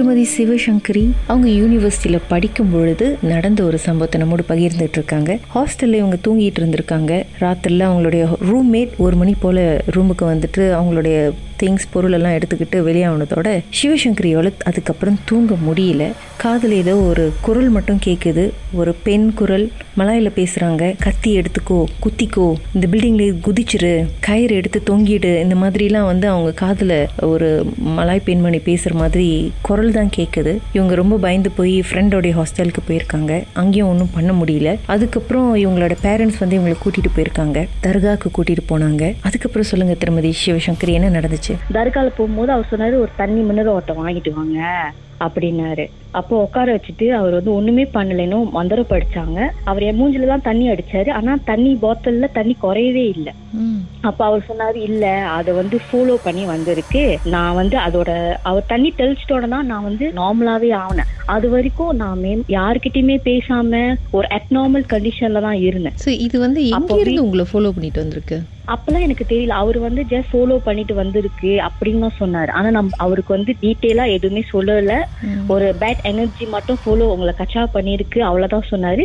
திருமதி சிவசங்கரி அவங்க யூனிவர்சிட்டியில் படிக்கும் பொழுது நடந்த ஒரு சம்பவத்தை நம்மோடு பகிர்ந்துட்டு இருக்காங்க. ஹாஸ்டலில் இவங்க தூங்கிட்டு இருந்திருக்காங்க. ராத்திரில அவங்களுடைய ரூம்மேட் ஒரு மணி போல் ரூமுக்கு வந்துட்டு அவங்களுடைய திங்ஸ் பொருளெல்லாம் எடுத்துக்கிட்டு வெளியானதோட சிவசங்கரியால் அதுக்கப்புறம் தூங்க முடியல. காதில் ஏதோ ஒரு குரல் மட்டும் கேட்குது ஒரு பெண் குரல். மலாயில் பேசுகிறாங்க கத்தி எடுத்துக்கோ குத்திக்கோ. இந்த பில்டிங்கில் குதிச்சிரு. கயிறு எடுத்து தொங்கிடு. இந்த மாதிரிலாம் வந்து அவங்க காதில் ஒரு மலாய் பெண்மணி பேசுகிற மாதிரி குரல் தான் கேட்குது இவங்க ரொம்ப பயந்து போய் ஃப்ரெண்டோடைய ஹாஸ்டலுக்கு போயிருக்காங்க. அங்கேயும் ஒன்றும் பண்ண முடியல. அதுக்கப்புறம் இவங்களோட பேரண்ட்ஸ் வந்து இவங்களை கூட்டிகிட்டு போயிருக்காங்க. தர்காவுக்கு கூட்டிகிட்டு போனாங்க. அதுக்கப்புறம் சொல்லுங்கள் திருமதி சிவசங்கரி என்ன நடந்துச்சு? தர்கால போகும்போது அவர் சொன்னாரு ஒரு தண்ணி மினரல் வாட்டர் வாங்கிட்டு வாங்க அப்படின்னாரு. அப்போ உட்கார வச்சுட்டு அவர் வந்து ஒண்ணுமே பண்ணலைன்னு மந்திரம் படிச்சாங்க. அவர் என் மூஞ்சில தான் தண்ணி அடிச்சாரு. ஆனா தண்ணி பாட்டில்ல தண்ணி குறையவே இல்லை. அப்ப அவர் சொன்னாரு இல்ல அதை வந்து ஃபாலோ பண்ணி வந்திருக்கு. நான் வந்து அதோட அவர் தண்ணி தெளிச்சிட்டோட தான் நான் வந்து நார்மலாவே ஆனேன். அது வரைக்கும் நான் மே யாருக்கிட்டயுமே பேசாம ஒரு அப்நார்மல் கண்டிஷன்ல தான் இருந்தேன். இது வந்து எங்க இருந்து உங்களை ஃபாலோ பண்ணிட்டு வந்திருக்கு? அப்பெல்லாம் எனக்கு தெரியல. அவர் வந்து ஜஸ்ட் ஃபாலோ பண்ணிட்டு வந்திருக்கு அப்படின்னு தான் சொன்னாரு. ஆனா நம் அவருக்கு வந்து டீட்டெயிலா எதுவுமே சொல்லல. ஒரு பேட் எனர்ஜி மட்டும் ஃபாலோ உங்களை கச்சா பண்ணிருக்கு அவ்வளவுதான் சொன்னாரு.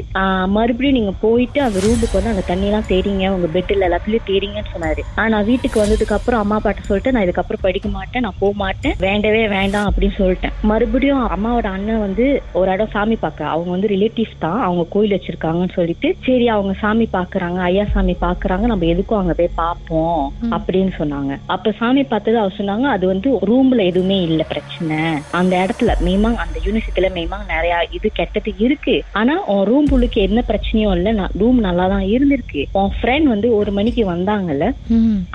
மறுபடியும் நீங்க போயிட்டு அந்த ரூமுக்கு வந்து அந்த தண்ணி எல்லாம் தேடிங்க. உங்க பெட்ல எல்லாத்துலயும் தேடிங்கன்னு சொன்னாரு. ஆனா நான் வீட்டுக்கு வந்ததுக்கு அப்புறம் அம்மா அப்பாட்ட சொல்லிட்டு நான் இதுக்கப்புறம் படிக்க மாட்டேன். நான் போக மாட்டேன். வேண்டவே வேண்டாம் அப்படின்னு சொல்லிட்டேன். மறுபடியும் அம்மாவோட அண்ணன் வந்து ஒரு இடம் சாமி பார்க்க அவங்க வந்து ரிலேட்டிவ்ஸ் தான். அவங்க கோயில் வச்சிருக்காங்கன்னு சொல்லிட்டு சரி அவங்க சாமி பாக்குறாங்க ஐயா சாமி பாக்குறாங்க நம்ம எதுக்கும் அங்க போய் பார்ப்போம் அப்படின்னு சொன்னாங்க. அப்ப சாமி பார்த்தது அவர் சொன்னாங்க அது வந்து ரூம்ல எதுவுமே இல்ல பிரச்சனை. அந்த இடத்துல மேமாங் அந்த யூனிவர்சிட்டியில மேமாங் நிறைய இது கெட்டது இருக்கு. ஆனா உன் ரூம் உள்ளுக்கு என்ன பிரச்சனையும் இல்ல. ரூம் நல்லா தான் இருந்திருக்கு. உன் ஃப்ரெண்ட் வந்து ஒரு மணிக்கு வந்தாங்கல்ல.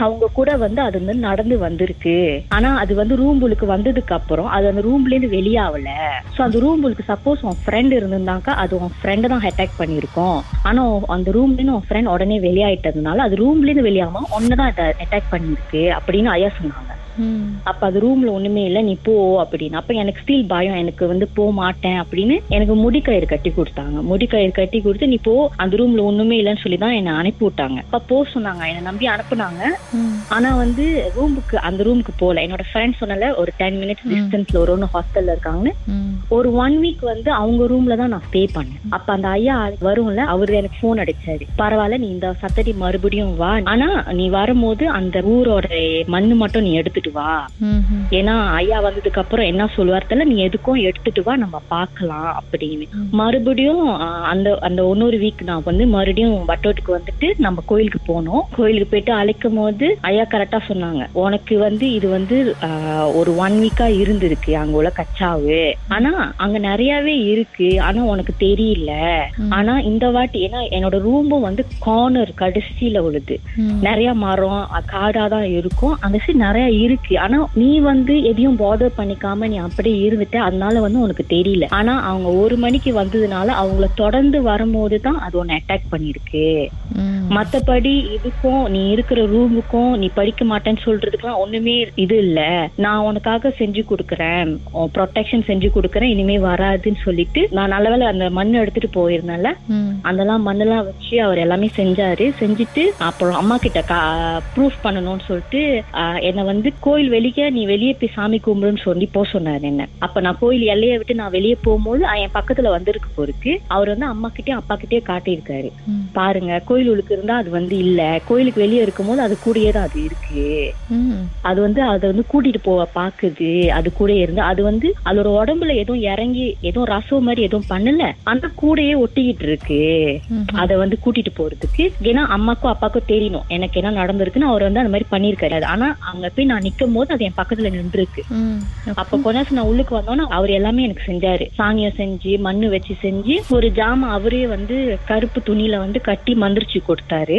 அவங்க கூட வந்து அது வந்து நடந்து வந்திருக்கு. ஆனா அது வந்து ரூம் உள்ளுக்கு வந்ததுக்கு அப்புறம் அது அந்த ரூம்ல இருந்து வெளியாகல சோ அந்த ரூம் உள்ளுக்கு சப்போஸ் உன் ஃப்ரெண்ட் இருந்திருந்தாக்கா அது உன் ஃப்ரெண்ட் தான் அட்டாக் பண்ணிருக்கோம் ஆனா அந்த ரூம்ல இருந்து உன் ஃப்ரெண்ட் உடனே வெளியாயிட்டதுனால அது ரூம்ல இருந்து வெளியாகாம ஒன்னதான் அட்டாக் பண்ணிருக்கு அப்படின்னு ஐயா சொன்னாங்க. அப்ப அது ரூம்ல ஒண்ணுமே இல்ல நீ போ அப்படின்னு. அப்ப எனக்கு ஸ்டில் பயம். எனக்கு வந்து போக மாட்டேன் அப்படின்னு எனக்கு முடிக்கயிறு கட்டி கொடுத்தாங்க. முடிக்கயிறு கட்டி கொடுத்து நீ போ அந்த ரூம்ல ஒண்ணுமே இல்லைன்னு சொல்லி தான் என்னை அனுப்பி விட்டாங்க. அப்ப போ சொன்னாங்க. என்னை நம்பி அனுப்புனாங்க. ஆனா வந்து ரூமுக்கு அந்த ரூமுக்கு போல. என்னோட ஃப்ரெண்ட் சொன்னல ஒரு டென் மினிட்ஸ் டிஸ்டன்ஸ்ல ஒரு ஒன்று ஹாஸ்டல்ல இருக்காங்கன்னு. ஒரு ஒன் வீக் வந்து அவங்க ரூம்ல தான் நான் ஸ்டே பண்ணேன். அப்ப அந்த ஐயா வரும்ல அவரு எனக்கு போன் அடிச்சாரு. பரவாயில்ல நீ இந்த சத்தடி மறுபடியும் வா. ஆனா நீ வரும்போது அந்த ஊரோட மண்ணு மட்டும் நீ எடுத்துட்டு வா. ஏன்னா ஐயா வந்ததுக்கு அப்புறம் என்ன சொல்லுவார் தெரியல நீ எதுக்கும் எடுத்துட்டு வா நம்ம பார்க்கலாம் அப்படின்னு. மறுபடியும் அந்த அந்த இன்னொரு வீக் நான் வந்து மறுபடியும் வட்டோட்டுக்கு வந்துட்டு நம்ம கோயிலுக்கு போனோம். கோயிலுக்கு போயிட்டு அழைக்கும் போது ஐயா கரெக்டா சொன்னாங்க. உனக்கு வந்து இது வந்து ஒரு ஒன் வீக்கா இருந்திருக்கு அங்க உள்ள கச்சாவு. ஆனா அங்க நிறையவே இருக்கு. ஆனா உனக்கு தெரியல. ஆனா இந்த வாட்டி ஏன்னா என்னோட ரூமும் வந்து கார்னர் கடைசியில உள்ளது நிறைய மரம் காடாதான் இருக்கும். அந்த சைடு நிறைய இருக்கு. ஆனா நீ வந்து எதையும் பாதர் பண்ணிக்காம நீ அப்படியே இருந்துட்ட அதனால வந்து உனக்கு தெரியல. ஆனா அவங்க ஒரு மணிக்கு வந்ததுனால அவங்கள தொடர்ந்து வரும்போது தான் அது உன்னை அட்டாக் பண்ணிருக்கு. மத்தபடி இதுக்கும் நீ இருக்கிற ரூமுக்கும் நீ படிக்க மாட்டேன்னு சொல்றதுக்குலாம் ஒண்ணுமே இது இல்ல. நான் உனக்காக செஞ்சு கொடுக்கறேன். ப்ரொடெக்ஷன் செஞ்சு கொடுக்கறேன். இனிமே வராதுன்னு சொல்லிட்டு நான் நல்லவேளை அந்த மண் எடுத்துட்டு போயிருந்தேன்ல. அதெல்லாம் மண்ணெல்லாம் வச்சு அவர் எல்லாமே செஞ்சாரு. செஞ்சுட்டு அப்புறம் அம்மா கிட்ட ப்ரூஃப் பண்ணணும்னு சொல்லிட்டு என்னை வந்து கோயில் வெளியே நீ வெளியே போய் சாமி கும்பிடுன்னு சொல்லி போக சொன்னாரு என்ன. அப்ப நான் கோயில் எல்லையை விட்டு நான் வெளியே போகும்போது என் பக்கத்துல வந்திருக்கு போருக்கு அவர் வந்து அம்மா கிட்டயும் அப்பா கிட்டயும் காட்டியிருக்காரு. பாருங்க கோயில் உள்ளுக்கு இருந்தா அது வந்து இல்ல. கோயிலுக்கு வெளியே இருக்கும்போது அது கூடயே தான் அது இருக்கு. அது வந்து அதை வந்து கூட்டிட்டு போக பாக்குது. அது கூட இருந்து அது வந்து அதோட உடம்புல எதுவும் இறங்கி எதுவும் ரசம் மாதிரி எதுவும் பண்ணல. அந்த கூடையே ஒட்டிக்கிட்டு இருக்கு. அத வந்து கூட்டிட்டு போறதுக்கு ஏன்னா அம்மாக்கும் அப்பாக்கும் தெரியணும். எனக்கு என்ன நடந்திருக்குன்னு அவர் வந்து அந்த மாதிரி பண்ணிருக்காரு ஆனா அங்க போய் நான் நிக்கும் போது அது என் பக்கத்துல நின்றுருக்கு. அப்ப கொஞ்ச நான் உள்ளுக்கு வந்தோன்னா அவர் எல்லாமே எனக்கு செஞ்சாரு. சாங்கியம் செஞ்சு மண்ணு வச்சு செஞ்சு ஒரு ஜாம அவரே வந்து கருப்பு துணியில வந்து கட்டி மந்திரிச்சு கொடுத்தாரு.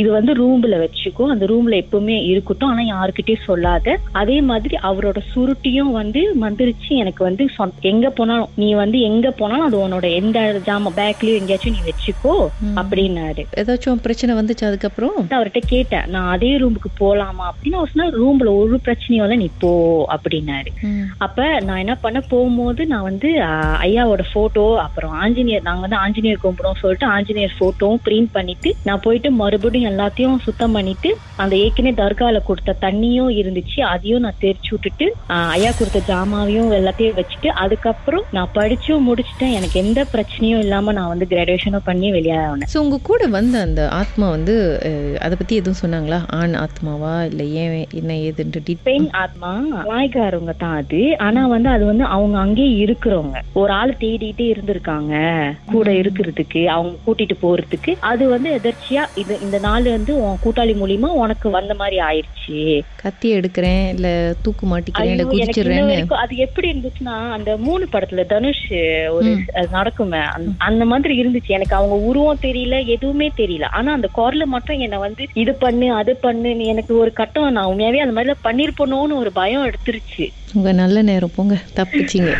இது வந்து ரூம்ல வச்சுக்கோ. அந்த ரூம்ல எப்பவுமே இருக்கட்டும். ஆனா யாருக்கிட்டயும் சொல்லாத. அதே மாதிரி அவரோட சுருட்டியும் வந்து மந்திரிச்சு எனக்கு வந்து எங்க போனாலும் நீ வந்து எங்க போனாலும் அது உன்னோட எந்த ஜாம பேக்லயும் எங்கேயாச்சும் நீ வச்சுக்கோ அப்படின்னாரு. ஏதாச்சும் பிரச்சனை வந்துச்சு அதுக்கப்புறம்? அவர்கிட்ட கேட்டேன். நான் அதே ரூமுக்கு போலாமா அப்படின்னு அவர் சொன்னா ரூம்ல ஒரு பிரச்சனையும் இல்ல நீ போ அப்படின்னாரு. அப்ப நான் என்ன பண்ண போகும்போது நான் வந்து ஐயாவோட போட்டோ அப்புறம் ஆஞ்சநேயர் நாங்க வந்து ஆஞ்சநேயர் கும்பிடுவோம் சொல்லிட்டு ஆஞ்சநேயர் போட்டோவும் பிரிண்ட் பண்ணிட்டு நான் போயிட்டு மறுபடியும் எல்லாத்தையும் சுத்தம் பண்ணிட்டு அந்த ஏற்கனவே தர்கால கொடுத்த தண்ணியும் இருந்துச்சு அதையும் நான் தெரிச்சு விட்டுட்டு ஐயா கொடுத்த ஜாமாவையும் எல்லாத்தையும் வச்சுட்டு அதுக்கப்புறம் நான் படிச்சும் முடிச்சுட்டேன். எனக்கு எந்த பிரச்சனையும் இல்லாம நான் வந்து கிராஜுவேஷனும் பண்ணி வெளியாகினேன் ஸோ உங்கள் கூட வந்த அந்த ஆத்மா வந்து அதை பற்றி எதுவும் சொன்னாங்களா? ஆண் ஆத்மாவா? இல்லை ஏன் என்ன ஏதுன்ட்டு டீட் பெண் ஆத்மா நாய்க்காரவங்க தான் அது. ஆனா வந்து அது வந்து அவங்க அங்கேயே இருக்கிறவங்க. ஒரு ஆள் தேடிட்டே இருந்திருக்காங்க கூட இருக்கிறதுக்கு அவங்க கூட்டிட்டு போறதுக்கு. அது வந்து எதர்ச்சியா? இது இந்த நாள் வந்து உன் கூட்டாளி மூலியமா உனக்கு வந்த மாதிரி ஆயிடுச்சு. கத்தி எடுக்கிறேன் இல்லை தூக்கு மாட்டிக்கிறேன் அது எப்படி இருந்துச்சுன்னா அந்த மூணு படத்துல தனுஷ் ஒரு நடக்குமே அந்த- அந்த மாதிரி இருந்துச்சு. எனக்கு அவங்க உருவம் தெரியல எதுவுமே தெரியல. ஆனா அந்த குரல்ல மட்டும் என்ன வந்து இது பண்ணு அது பண்ணு நீ எனக்கு ஒரு கட்டம் நான் உண்மையாவே அந்த மாதிரி பண்ணிருப்பனோன்னு ஒரு பயம் எடுத்துருச்சு. உங்கள் நல்ல நேரம் போங்க. தப்பிச்சிங்க.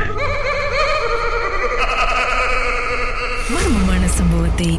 மர்மமான சம்பவத்தை